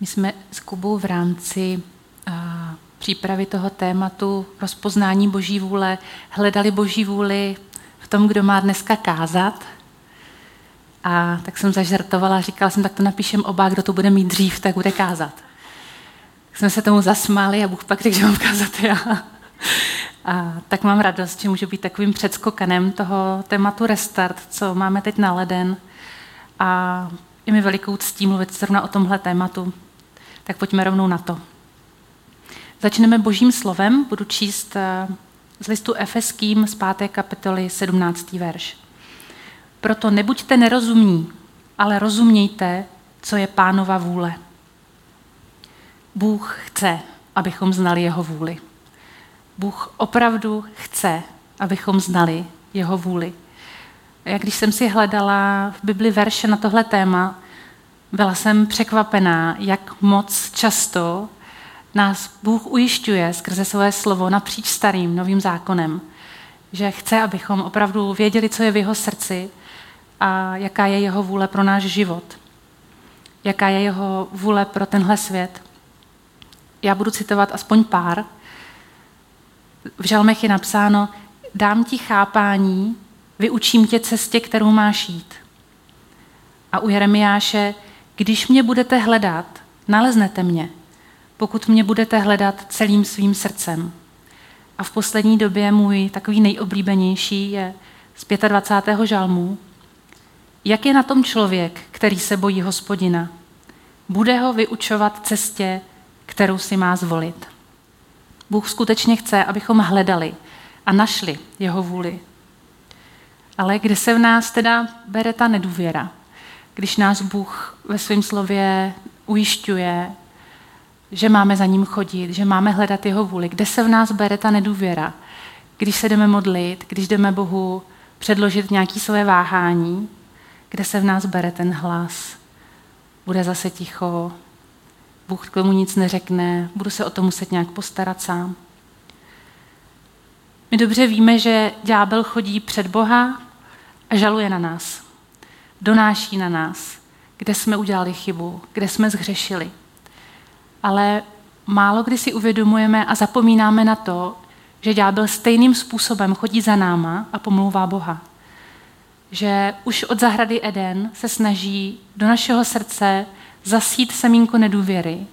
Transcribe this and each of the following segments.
My jsme s Kubou v rámci a, přípravy toho tématu rozpoznání Boží vůle hledali Boží vůli v tom, kdo má dneska kázat. A tak jsem zažartovala, říkala jsem, tak to napíšem oba, kdo to bude mít dřív, tak bude kázat. Tak jsme se tomu zasmáli a Bůh pak řekl, že mám kázat já. A tak mám radost, že můžu být takovým předskokanem toho tématu Restart, co máme teď na leden. A je mi velikou ctí mluvit zrovna o tomhle tématu. Tak pojďme rovnou na to. Začneme božím slovem, budu číst eh, z listu Efeským z 5. kapitoly 17. verš. Proto nebuďte nerozumní, ale rozumějte, co je pánova vůle. Bůh chce, abychom znali jeho vůli. Bůh opravdu chce, abychom znali jeho vůli. Jak když jsem si hledala v Bibli verše na tohle téma, byla jsem překvapená, jak moc často nás Bůh ujišťuje skrze své slovo napříč starým novým zákonem, že chce, abychom opravdu věděli, co je v jeho srdci a jaká je jeho vůle pro náš život. Jaká je jeho vůle pro tenhle svět. Já budu citovat aspoň pár. V žalmech je napsáno, dám ti chápání, vyučím tě cestě, kterou máš jít. A u Jeremiáše, když mě budete hledat, naleznete mě, pokud mě budete hledat celým svým srdcem. A v poslední době můj takový nejoblíbenější je z 25. žalmu. Jak je na tom člověk, který se bojí hospodina? Bude ho vyučovat cestě, kterou si má zvolit. Bůh skutečně chce, abychom hledali a našli jeho vůli. Ale kde se v nás teda bere ta nedůvěra? Když nás Bůh ve svém slově ujišťuje, že máme za ním chodit, že máme hledat jeho vůli. Kde se v nás bere ta nedůvěra? Když se jdeme modlit, když jdeme Bohu předložit nějaké své váhání, kde se v nás bere ten hlas? Bude zase ticho, Bůh k tomu nic neřekne, budu se o to muset nějak postarat sám. My dobře víme, že ďábel chodí před Boha a žaluje na nás. Donáší na nás, kde jsme udělali chybu, kde jsme zhřešili ale málo kdy si uvědomujeme a zapomínáme na to, že ďábel stejným způsobem chodí za náma a pomlouvá Boha. Že už od zahrady Eden se snaží do našeho srdce zasít semínko nedůvěry,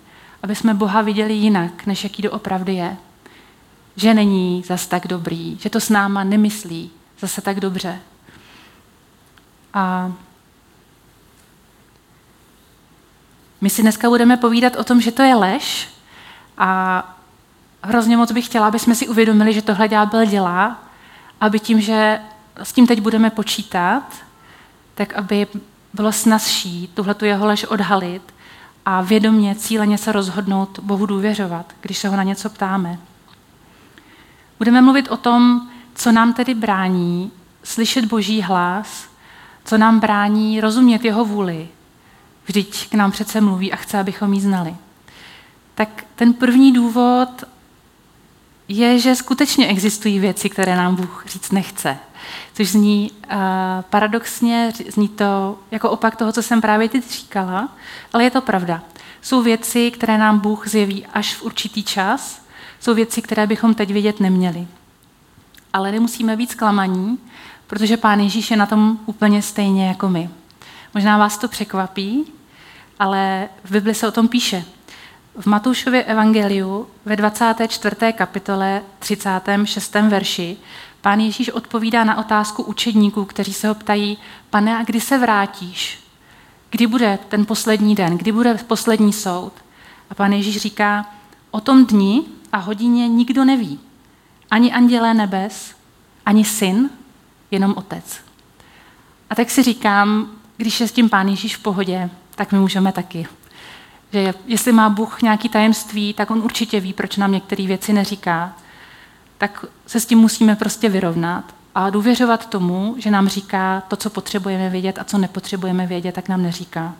aby jsme Boha viděli jinak, než jaký doopravdy je. Že není zas tak dobrý, že to s náma nemyslí zase tak dobře. A My si dneska budeme povídat o tom, že to je lež a hrozně moc bych chtěla, aby jsme si uvědomili, že tohle ďábel dělá, aby tím, že s tím teď budeme počítat, tak aby bylo snazší tuhle tu jeho lež odhalit a vědomě, cíleně se rozhodnout Bohu důvěřovat, když se ho na něco ptáme. Budeme mluvit o tom, co nám tedy brání slyšet Boží hlas, co nám brání rozumět jeho vůli, Vždyť k nám přece mluví a chce, abychom ji znali. Tak ten první důvod je, že skutečně existují věci, které nám Bůh říct nechce. Což zní uh, paradoxně, zní to jako opak toho, co jsem právě teď říkala, ale je to pravda. Jsou věci, které nám Bůh zjeví až v určitý čas, jsou věci, které bychom teď vidět neměli. Ale nemusíme být zklamaní, protože Pán Ježíš je na tom úplně stejně jako my. Možná vás to překvapí, ale v Bibli se o tom píše. V Matoušově evangeliu ve 24. kapitole 36. verši pán Ježíš odpovídá na otázku učedníků, kteří se ho ptají, pane, a kdy se vrátíš? Kdy bude ten poslední den? Kdy bude poslední soud? A pán Ježíš říká, o tom dni a hodině nikdo neví. Ani andělé nebes, ani syn, jenom otec. A tak si říkám, když je s tím pán Ježíš v pohodě, tak my můžeme taky. Že jestli má Bůh nějaký tajemství, tak on určitě ví, proč nám některé věci neříká. Tak se s tím musíme prostě vyrovnat a důvěřovat tomu, že nám říká to, co potřebujeme vědět a co nepotřebujeme vědět, tak nám neříká.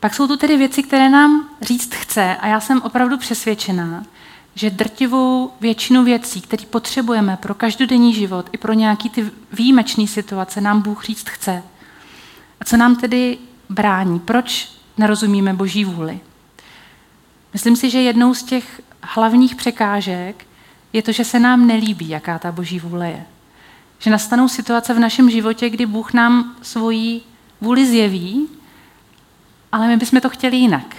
Pak jsou tu tedy věci, které nám říct chce a já jsem opravdu přesvědčená, že drtivou většinu věcí, které potřebujeme pro každodenní život i pro nějaký ty výjimečné situace, nám Bůh říct chce. A co nám tedy brání? Proč nerozumíme Boží vůli. Myslím si, že jednou z těch hlavních překážek je to, že se nám nelíbí, jaká ta Boží vůle je. Že nastanou situace v našem životě, kdy Bůh nám svoji vůli zjeví, ale my bychom to chtěli jinak.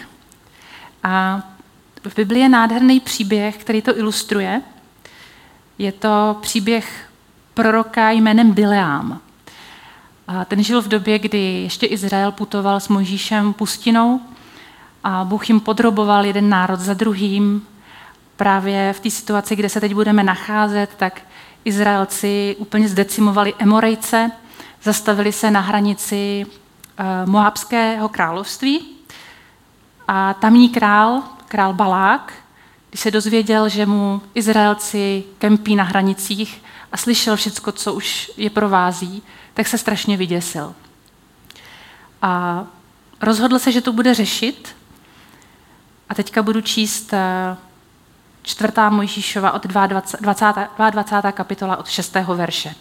A v Biblii je nádherný příběh, který to ilustruje. Je to příběh proroka jménem Bileám. A ten žil v době, kdy ještě Izrael putoval s Mojžíšem pustinou a Bůh jim podroboval jeden národ za druhým. Právě v té situaci, kde se teď budeme nacházet, tak Izraelci úplně zdecimovali Emorejce, zastavili se na hranici eh, Moabského království a tamní král, král Balák, když se dozvěděl, že mu Izraelci kempí na hranicích a slyšel všecko, co už je provází, tak se strašně vyděsil. A rozhodl se, že to bude řešit. A teďka budu číst eh, čtvrtá Mojžíšova od 22. 22. kapitola od 6. verše.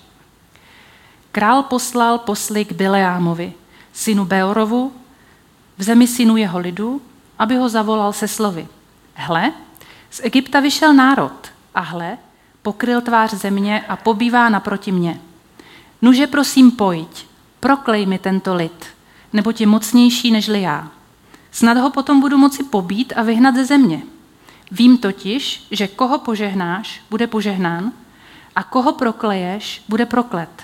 Král poslal posly k Bileámovi, synu Beorovu, v zemi synu jeho lidu, aby ho zavolal se slovy. Hle, z Egypta vyšel národ a hle, pokryl tvář země a pobývá naproti mě. Nuže prosím pojď, proklej mi tento lid, nebo je mocnější nežli já. Snad ho potom budu moci pobít a vyhnat ze země. Vím totiž, že koho požehnáš, bude požehnán, a koho prokleješ, bude proklet.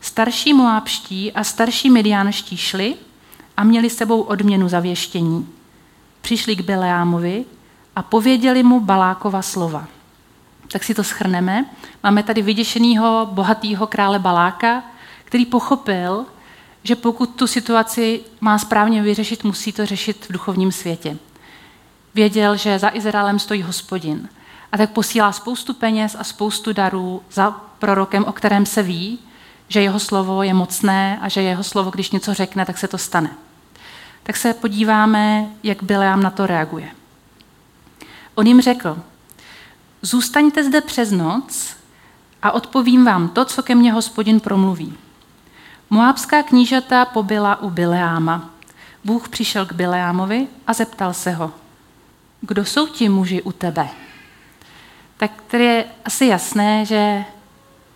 Starší moábští a starší mediánští šli a měli sebou odměnu za věštění. Přišli k Beleámovi a pověděli mu Balákova slova. Tak si to schrneme. Máme tady vyděšeného, bohatého krále Baláka, který pochopil, že pokud tu situaci má správně vyřešit, musí to řešit v duchovním světě. Věděl, že za Izraelem stojí hospodin. A tak posílá spoustu peněz a spoustu darů za prorokem, o kterém se ví, že jeho slovo je mocné a že jeho slovo, když něco řekne, tak se to stane. Tak se podíváme, jak Bileam na to reaguje. On jim řekl, zůstaňte zde přes noc a odpovím vám to, co ke mně hospodin promluví. Moábská knížata pobyla u Bileáma. Bůh přišel k Bileámovi a zeptal se ho, kdo jsou ti muži u tebe? Tak tady je asi jasné, že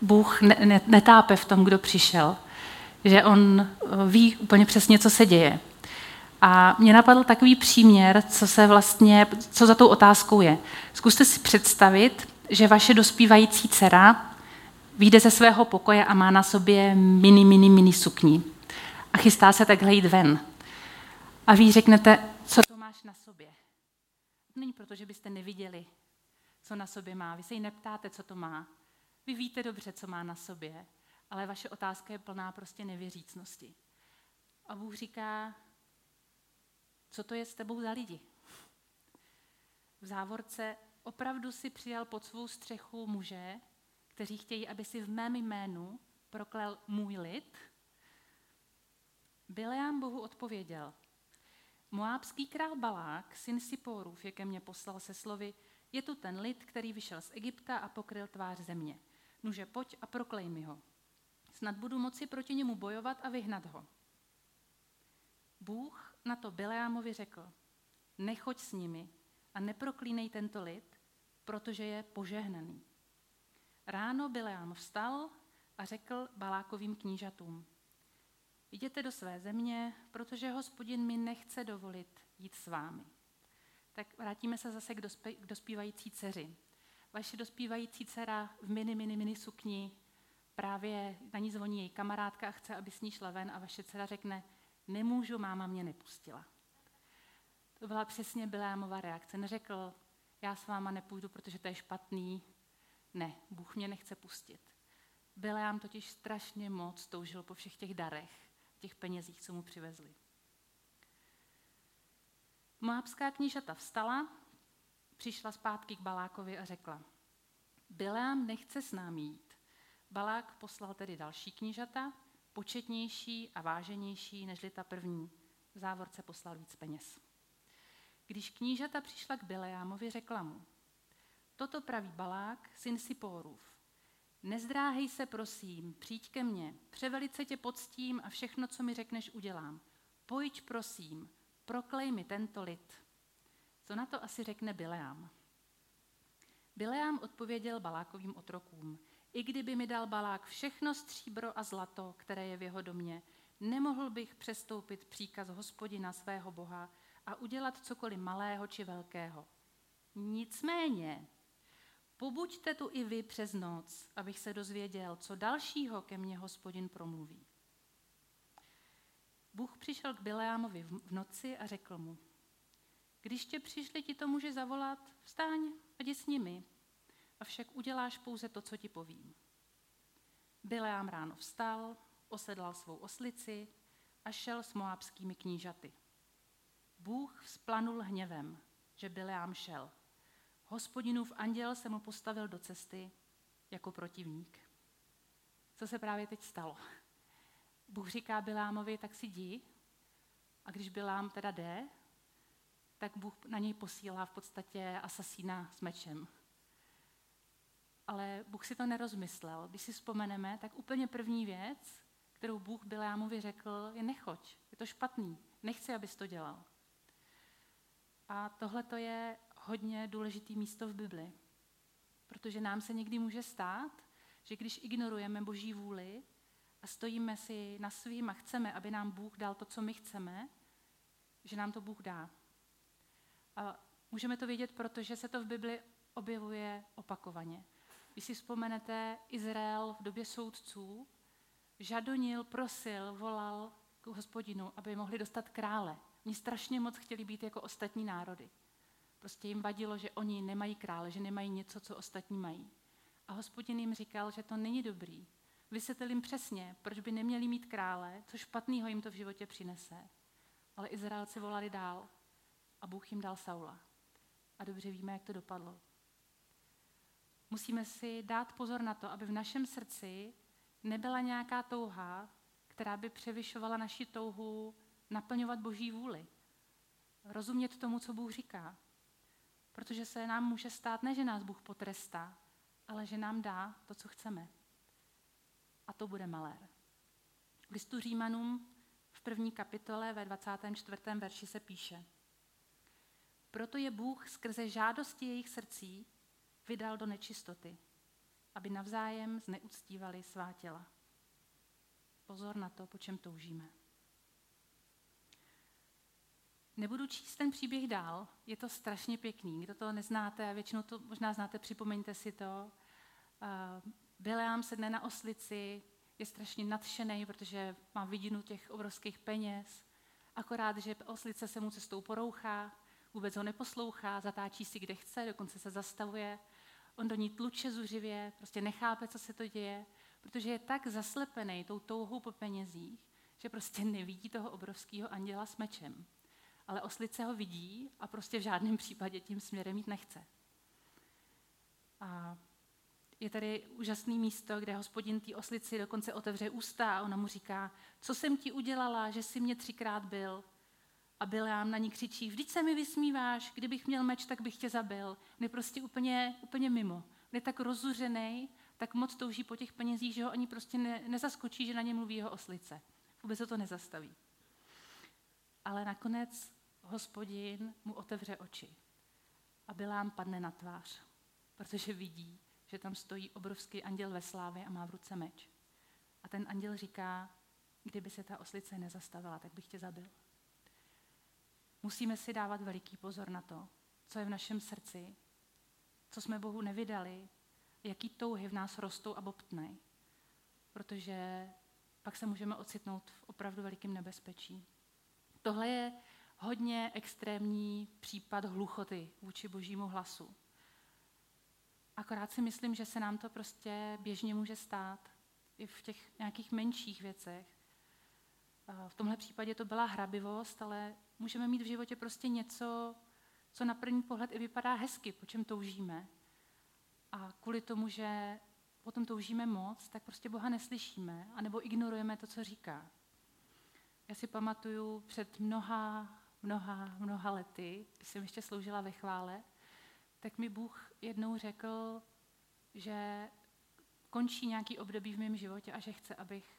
Bůh ne, ne, netápe v tom, kdo přišel, že on ví úplně přesně, co se děje. A mě napadl takový příměr, co se vlastně, co za tou otázkou je. Zkuste si představit, že vaše dospívající dcera vyjde ze svého pokoje a má na sobě mini, mini, mini sukni. A chystá se takhle jít ven. A vy řeknete, co to máš na sobě. Není proto, že byste neviděli, co na sobě má. Vy se jí neptáte, co to má. Vy víte dobře, co má na sobě, ale vaše otázka je plná prostě nevěřícnosti. A Bůh říká, co to je s tebou za lidi. V závorce opravdu si přijal pod svou střechu muže, kteří chtějí, aby si v mém jménu proklel můj lid. Bileám Bohu odpověděl, Moábský král Balák, syn Sipórův, je ke mně poslal se slovy, je tu ten lid, který vyšel z Egypta a pokryl tvář země. Nuže, pojď a proklej mi ho. Snad budu moci proti němu bojovat a vyhnat ho. Bůh na to Bileámovi řekl, nechoď s nimi a neproklínej tento lid, protože je požehnaný. Ráno Bileám vstal a řekl Balákovým knížatům, jděte do své země, protože hospodin mi nechce dovolit jít s vámi. Tak vrátíme se zase k, dospě, k dospívající dceři. Vaše dospívající dcera v mini, mini, mini sukni, právě na ní zvoní její kamarádka a chce, aby s ní šla ven a vaše dcera řekne, nemůžu, máma mě nepustila. To byla přesně Bileámova reakce. Neřekl, já s váma nepůjdu, protože to je špatný. Ne, Bůh mě nechce pustit. Bileám totiž strašně moc toužil po všech těch darech, těch penězích, co mu přivezli. Moabská knížata vstala, přišla zpátky k Balákovi a řekla, Bileám nechce s námi jít. Balák poslal tedy další knížata, početnější a váženější než ta první. V závorce poslal víc peněz. Když knížata přišla k Bileámovi, řekla mu, toto praví Balák, syn Sipórův. Nezdráhej se, prosím, přijď ke mně, převelice tě poctím a všechno, co mi řekneš, udělám. Pojď, prosím, proklej mi tento lid. Co na to asi řekne Bileám? Bileám odpověděl Balákovým otrokům. I kdyby mi dal Balák všechno stříbro a zlato, které je v jeho domě, nemohl bych přestoupit příkaz hospodina svého boha a udělat cokoliv malého či velkého. Nicméně, pobuďte tu i vy přes noc, abych se dozvěděl, co dalšího ke mně hospodin promluví. Bůh přišel k Bileámovi v noci a řekl mu, když tě přišli ti to může zavolat, vstáň a jdi s nimi, avšak uděláš pouze to, co ti povím. Bileám ráno vstal, osedlal svou oslici a šel s moábskými knížaty. Bůh vzplanul hněvem, že Bileám šel. Hospodinův anděl se mu postavil do cesty jako protivník. Co se právě teď stalo? Bůh říká Bilámovi, tak si jdi. A když Bilám teda jde, tak Bůh na něj posílá v podstatě asasína s mečem. Ale Bůh si to nerozmyslel. Když si vzpomeneme, tak úplně první věc, kterou Bůh Bilámovi řekl, je nechoď, je to špatný, nechci, abys to dělal. A tohle to je hodně důležitý místo v Bibli, protože nám se někdy může stát, že když ignorujeme Boží vůli a stojíme si na svým a chceme, aby nám Bůh dal to, co my chceme, že nám to Bůh dá. A můžeme to vědět, protože se to v Bibli objevuje opakovaně. Když si vzpomenete, Izrael v době soudců žadonil, prosil, volal k hospodinu, aby mohli dostat krále. Oni strašně moc chtěli být jako ostatní národy. Prostě jim vadilo, že oni nemají krále, že nemají něco, co ostatní mají. A hospodin jim říkal, že to není dobrý. Vysvětlil jim přesně, proč by neměli mít krále, co špatného jim to v životě přinese. Ale Izraelci volali dál a Bůh jim dal Saula. A dobře víme, jak to dopadlo. Musíme si dát pozor na to, aby v našem srdci nebyla nějaká touha, která by převyšovala naši touhu naplňovat Boží vůli. Rozumět tomu, co Bůh říká. Protože se nám může stát ne, že nás Bůh potrestá, ale že nám dá to, co chceme. A to bude malér. V listu Římanům v první kapitole ve 24. verši se píše Proto je Bůh skrze žádosti jejich srdcí vydal do nečistoty, aby navzájem zneuctívali svá těla. Pozor na to, po čem toužíme. Nebudu číst ten příběh dál, je to strašně pěkný. Kdo to neznáte, a většinou to možná znáte, připomeňte si to. Bileám sedne na oslici, je strašně nadšený, protože má vidinu těch obrovských peněz. Akorát, že oslice se mu cestou porouchá, vůbec ho neposlouchá, zatáčí si, kde chce, dokonce se zastavuje. On do ní tluče zuřivě, prostě nechápe, co se to děje, protože je tak zaslepený tou touhou po penězích, že prostě nevidí toho obrovského anděla s mečem. Ale oslice ho vidí a prostě v žádném případě tím směrem jít nechce. A je tady úžasné místo, kde hospodin té oslici dokonce otevře ústa a ona mu říká, co jsem ti udělala, že jsi mě třikrát byl. A Bileám na ní křičí, vždyť se mi vysmíváš, kdybych měl meč, tak bych tě zabil. On je prostě úplně, úplně mimo. On je tak rozuřený, tak moc touží po těch penězích, že ho ani prostě ne, nezaskočí, že na ně mluví jeho oslice. Vůbec se to nezastaví. Ale nakonec hospodin mu otevře oči. A Bilám padne na tvář, protože vidí, že tam stojí obrovský anděl ve slávě a má v ruce meč. A ten anděl říká, kdyby se ta oslice nezastavila, tak bych tě zabil. Musíme si dávat veliký pozor na to, co je v našem srdci, co jsme Bohu nevydali, jaký touhy v nás rostou a bobtnej. Protože pak se můžeme ocitnout v opravdu velikém nebezpečí. Tohle je hodně extrémní případ hluchoty vůči božímu hlasu. Akorát si myslím, že se nám to prostě běžně může stát i v těch nějakých menších věcech. V tomhle případě to byla hrabivost, ale můžeme mít v životě prostě něco, co na první pohled i vypadá hezky, po čem toužíme. A kvůli tomu, že potom toužíme moc, tak prostě Boha neslyšíme, anebo ignorujeme to, co říká. Já si pamatuju před mnoha, mnoha, mnoha lety, když jsem ještě sloužila ve chvále, tak mi Bůh jednou řekl, že končí nějaký období v mém životě a že chce, abych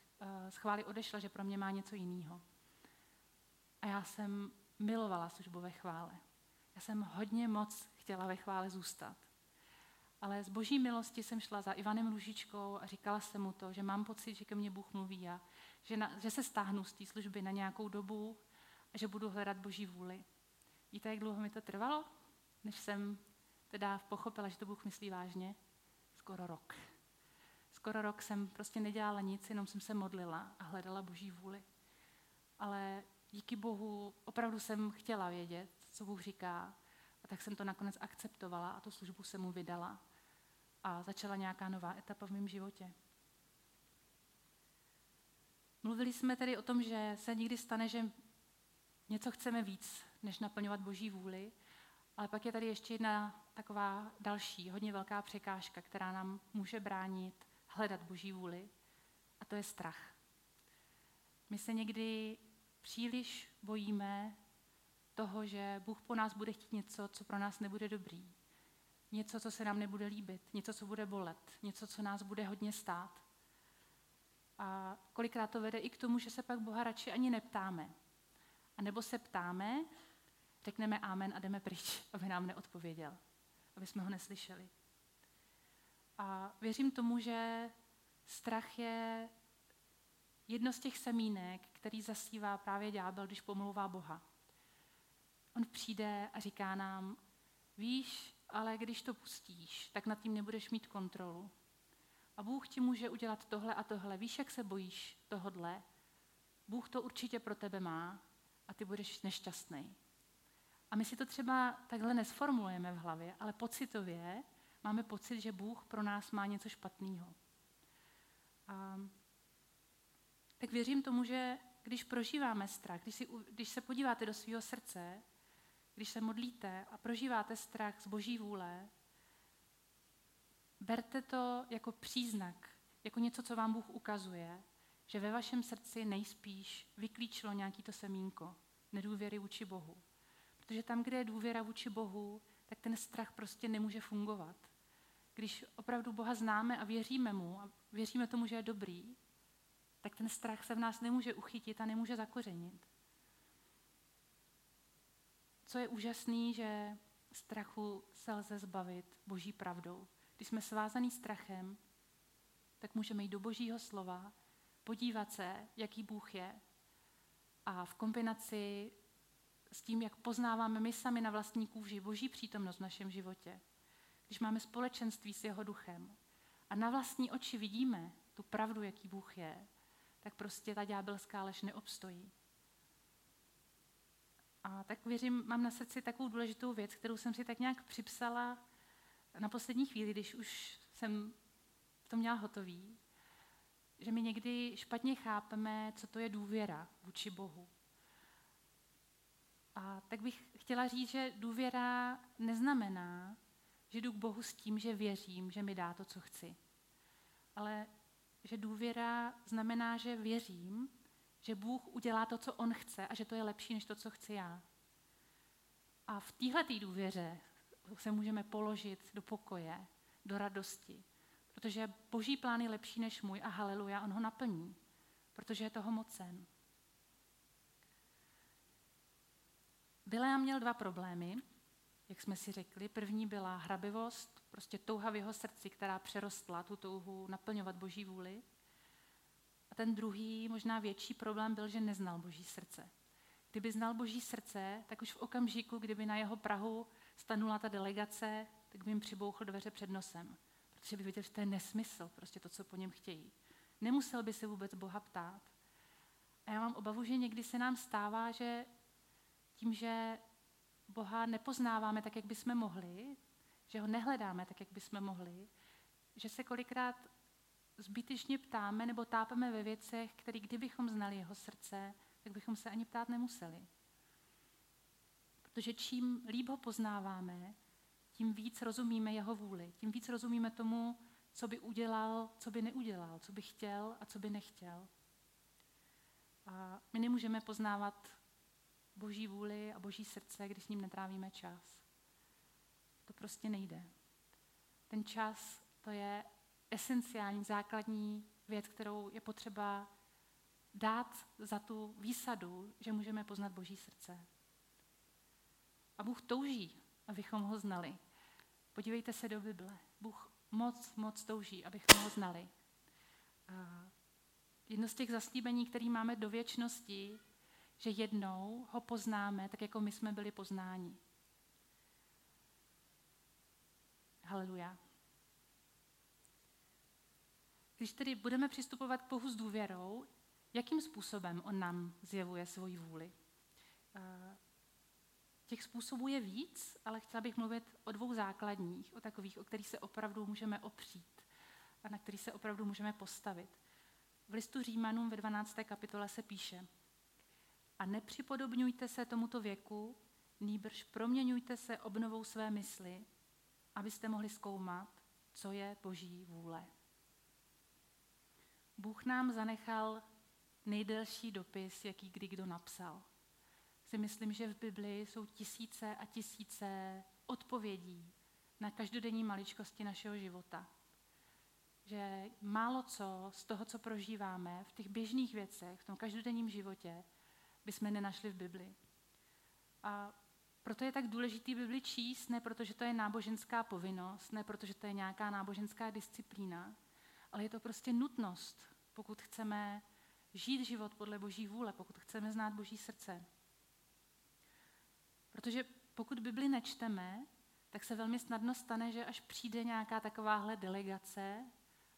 z chvály odešla, že pro mě má něco jiného. A já jsem milovala službu ve chvále. Já jsem hodně moc chtěla ve chvále zůstat. Ale z boží milosti jsem šla za Ivanem Lužičkou a říkala jsem mu to, že mám pocit, že ke mně Bůh mluví a že, na, že se stáhnu z té služby na nějakou dobu a že budu hledat boží vůli. Víte, jak dlouho mi to trvalo, než jsem teda pochopila, že to Bůh myslí vážně? Skoro rok. Skoro rok jsem prostě nedělala nic, jenom jsem se modlila a hledala boží vůli. Ale díky Bohu opravdu jsem chtěla vědět, co Bůh říká, a tak jsem to nakonec akceptovala a tu službu se mu vydala. A začala nějaká nová etapa v mém životě. Mluvili jsme tedy o tom, že se někdy stane, že něco chceme víc, než naplňovat boží vůli, ale pak je tady ještě jedna taková další, hodně velká překážka, která nám může bránit hledat boží vůli, a to je strach. My se někdy příliš bojíme toho, že Bůh po nás bude chtít něco, co pro nás nebude dobrý. Něco, co se nám nebude líbit, něco, co bude bolet, něco, co nás bude hodně stát. A kolikrát to vede i k tomu, že se pak Boha radši ani neptáme. A nebo se ptáme, řekneme amen a jdeme pryč, aby nám neodpověděl, aby jsme ho neslyšeli. A věřím tomu, že strach je jedno z těch semínek, který zasívá právě ďábel, když pomlouvá Boha. On přijde a říká nám, víš, ale když to pustíš, tak nad tím nebudeš mít kontrolu. A Bůh ti může udělat tohle a tohle. Víš, jak se bojíš tohodle? Bůh to určitě pro tebe má a ty budeš nešťastný. A my si to třeba takhle nesformulujeme v hlavě, ale pocitově máme pocit, že Bůh pro nás má něco špatného. Tak věřím tomu, že když prožíváme strach, když, si, když se podíváte do svého srdce, když se modlíte a prožíváte strach z boží vůle, berte to jako příznak, jako něco, co vám Bůh ukazuje, že ve vašem srdci nejspíš vyklíčilo nějaký to semínko nedůvěry vůči Bohu. Protože tam, kde je důvěra vůči Bohu, tak ten strach prostě nemůže fungovat. Když opravdu Boha známe a věříme mu a věříme tomu, že je dobrý, tak ten strach se v nás nemůže uchytit a nemůže zakořenit. Co je úžasný, že strachu se lze zbavit boží pravdou. Když jsme svázaný strachem, tak můžeme jít do božího slova, podívat se, jaký Bůh je. A v kombinaci s tím, jak poznáváme my sami na vlastní kůži boží přítomnost v našem životě, když máme společenství s jeho duchem a na vlastní oči vidíme tu pravdu, jaký Bůh je, tak prostě ta ďábelská lež neobstojí. A tak věřím, mám na srdci takovou důležitou věc, kterou jsem si tak nějak připsala na poslední chvíli, když už jsem to měla hotový, že my někdy špatně chápeme, co to je důvěra vůči Bohu. A tak bych chtěla říct, že důvěra neznamená, že jdu k Bohu s tím, že věřím, že mi dá to, co chci. Ale že důvěra znamená, že věřím, že Bůh udělá to, co On chce a že to je lepší, než to, co chci já. A v téhle důvěře se můžeme položit do pokoje, do radosti, protože boží plán je lepší než můj a haleluja, on ho naplní, protože je toho mocen. Bileam měl dva problémy, jak jsme si řekli. První byla hrabivost, prostě touha v jeho srdci, která přerostla tu touhu naplňovat boží vůli. A ten druhý, možná větší problém byl, že neznal boží srdce. Kdyby znal boží srdce, tak už v okamžiku, kdyby na jeho Prahu stanula ta delegace, tak by jim přibouchl dveře před nosem. Protože by viděl, že to je nesmysl, prostě to, co po něm chtějí. Nemusel by se vůbec Boha ptát. A já mám obavu, že někdy se nám stává, že tím, že Boha nepoznáváme tak, jak bychom mohli, že ho nehledáme tak, jak bychom mohli, že se kolikrát zbytečně ptáme nebo tápeme ve věcech, které kdybychom znali jeho srdce, tak bychom se ani ptát nemuseli. Protože čím líp ho poznáváme, tím víc rozumíme jeho vůli, tím víc rozumíme tomu, co by udělal, co by neudělal, co by chtěl a co by nechtěl. A my nemůžeme poznávat boží vůli a boží srdce, když s ním netrávíme čas. Prostě nejde. Ten čas, to je esenciální, základní věc, kterou je potřeba dát za tu výsadu, že můžeme poznat boží srdce. A Bůh touží, abychom ho znali. Podívejte se do Bible. Bůh moc, moc touží, abychom ho znali. A jedno z těch zaslíbení, které máme do věčnosti, že jednou ho poznáme, tak jako my jsme byli poznáni. Haleluja. Když tedy budeme přistupovat k Bohu s důvěrou, jakým způsobem On nám zjevuje svoji vůli? Těch způsobů je víc, ale chtěla bych mluvit o dvou základních, o takových, o kterých se opravdu můžeme opřít a na kterých se opravdu můžeme postavit. V listu Římanům ve 12. kapitole se píše A nepřipodobňujte se tomuto věku, nýbrž proměňujte se obnovou své mysli, abyste mohli zkoumat, co je Boží vůle. Bůh nám zanechal nejdelší dopis, jaký kdy kdo napsal. Si myslím, že v Biblii jsou tisíce a tisíce odpovědí na každodenní maličkosti našeho života. Že málo co z toho, co prožíváme v těch běžných věcech, v tom každodenním životě, bychom nenašli v Bibli. A proto je tak důležitý Bibli číst, ne protože to je náboženská povinnost, ne protože to je nějaká náboženská disciplína, ale je to prostě nutnost, pokud chceme žít život podle Boží vůle, pokud chceme znát Boží srdce. Protože pokud Bibli nečteme, tak se velmi snadno stane, že až přijde nějaká takováhle delegace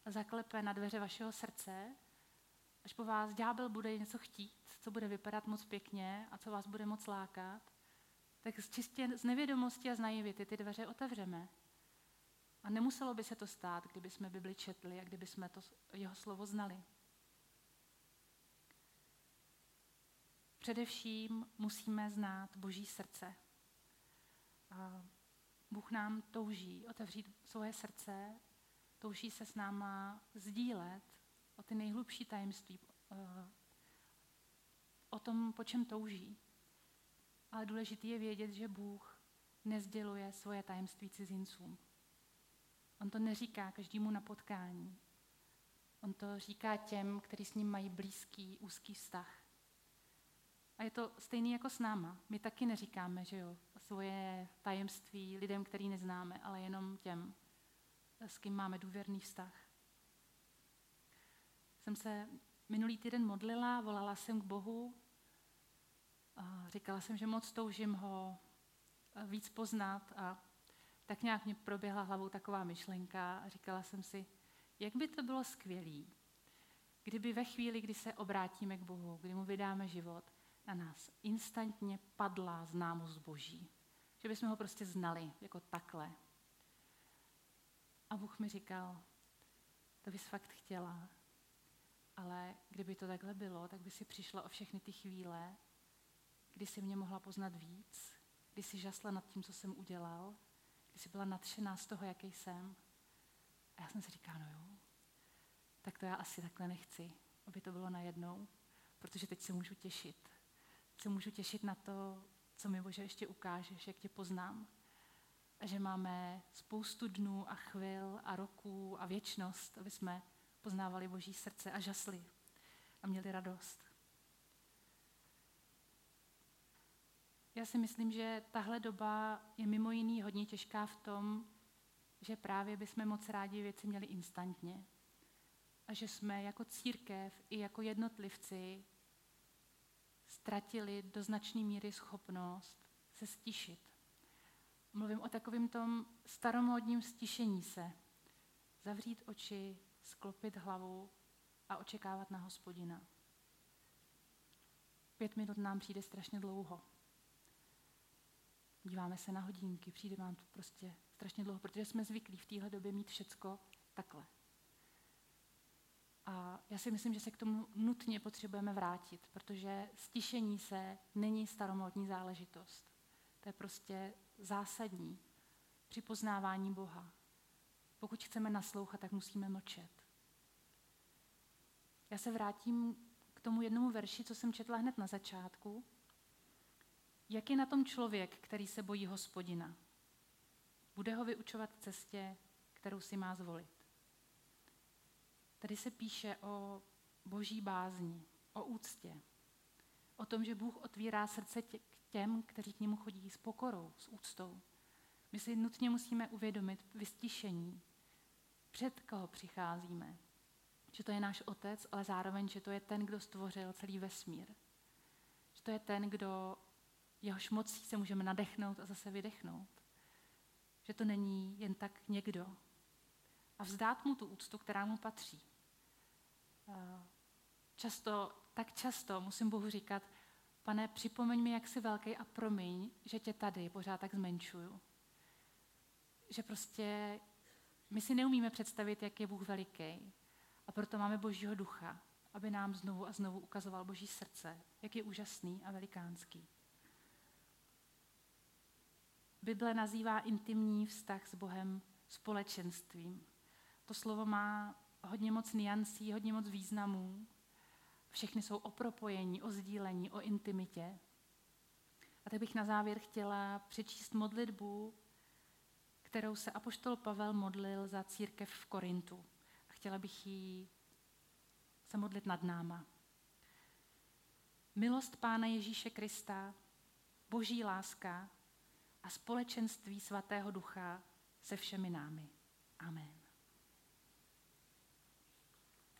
a zaklepe na dveře vašeho srdce, až po vás ďábel bude něco chtít, co bude vypadat moc pěkně a co vás bude moc lákat, tak čistě z nevědomosti a z naivity ty dveře otevřeme. A nemuselo by se to stát, kdyby jsme Bibli četli a kdyby jsme to jeho slovo znali. Především musíme znát Boží srdce. A Bůh nám touží otevřít svoje srdce, touží se s náma sdílet o ty nejhlubší tajemství, eh, o tom, po čem touží. Ale důležité je vědět, že Bůh nezděluje svoje tajemství cizincům. On to neříká každému na potkání. On to říká těm, kteří s ním mají blízký, úzký vztah. A je to stejný jako s náma. My taky neříkáme, že jo, svoje tajemství lidem, který neznáme, ale jenom těm, s kým máme důvěrný vztah. Jsem se minulý týden modlila, volala jsem k Bohu, říkala jsem, že moc toužím ho víc poznat a tak nějak mě proběhla hlavou taková myšlenka a říkala jsem si, jak by to bylo skvělé, kdyby ve chvíli, kdy se obrátíme k Bohu, kdy mu vydáme život, na nás instantně padla známost Boží. Že bychom ho prostě znali jako takhle. A Bůh mi říkal, to bys fakt chtěla, ale kdyby to takhle bylo, tak by si přišla o všechny ty chvíle, kdy si mě mohla poznat víc, kdy si žasla nad tím, co jsem udělal, kdy si byla nadšená z toho, jaký jsem. A já jsem si říkala, no jo, tak to já asi takhle nechci, aby to bylo najednou, protože teď se můžu těšit se můžu těšit na to, co mi Bože ještě ukážeš, jak tě poznám. A že máme spoustu dnů a chvil a roků a věčnost, aby jsme poznávali Boží srdce a žasli a měli radost. Já si myslím, že tahle doba je mimo jiný hodně těžká v tom, že právě bychom moc rádi věci měli instantně. A že jsme jako církev i jako jednotlivci ztratili do značné míry schopnost se stišit. Mluvím o takovém tom staromódním stišení se. Zavřít oči, sklopit hlavu a očekávat na hospodina. Pět minut nám přijde strašně dlouho. Díváme se na hodinky, přijde vám to prostě strašně dlouho, protože jsme zvyklí v téhle době mít všecko takhle. A já si myslím, že se k tomu nutně potřebujeme vrátit, protože stišení se není staromodní záležitost. To je prostě zásadní při poznávání Boha. Pokud chceme naslouchat, tak musíme mlčet. Já se vrátím k tomu jednomu verši, co jsem četla hned na začátku. Jak je na tom člověk, který se bojí hospodina? Bude ho vyučovat cestě, kterou si má zvolit. Tady se píše o boží bázni, o úctě, o tom, že Bůh otvírá srdce těm, kteří k němu chodí s pokorou, s úctou. My si nutně musíme uvědomit vystišení, před koho přicházíme. Že to je náš otec, ale zároveň, že to je ten, kdo stvořil celý vesmír. Že to je ten, kdo jehož mocí se můžeme nadechnout a zase vydechnout. Že to není jen tak někdo. A vzdát mu tu úctu, která mu patří. Často, tak často musím Bohu říkat, pane, připomeň mi, jak jsi velký a promiň, že tě tady pořád tak zmenšuju. Že prostě my si neumíme představit, jak je Bůh veliký. A proto máme Božího ducha, aby nám znovu a znovu ukazoval Boží srdce, jak je úžasný a velikánský. Bible nazývá intimní vztah s Bohem společenstvím. To slovo má hodně moc niancí, hodně moc významů. Všechny jsou o propojení, o sdílení, o intimitě. A tak bych na závěr chtěla přečíst modlitbu, kterou se apoštol Pavel modlil za církev v Korintu. A chtěla bych jí se modlit nad náma. Milost Pána Ježíše Krista, boží láska a společenství svatého ducha se všemi námi. Amen.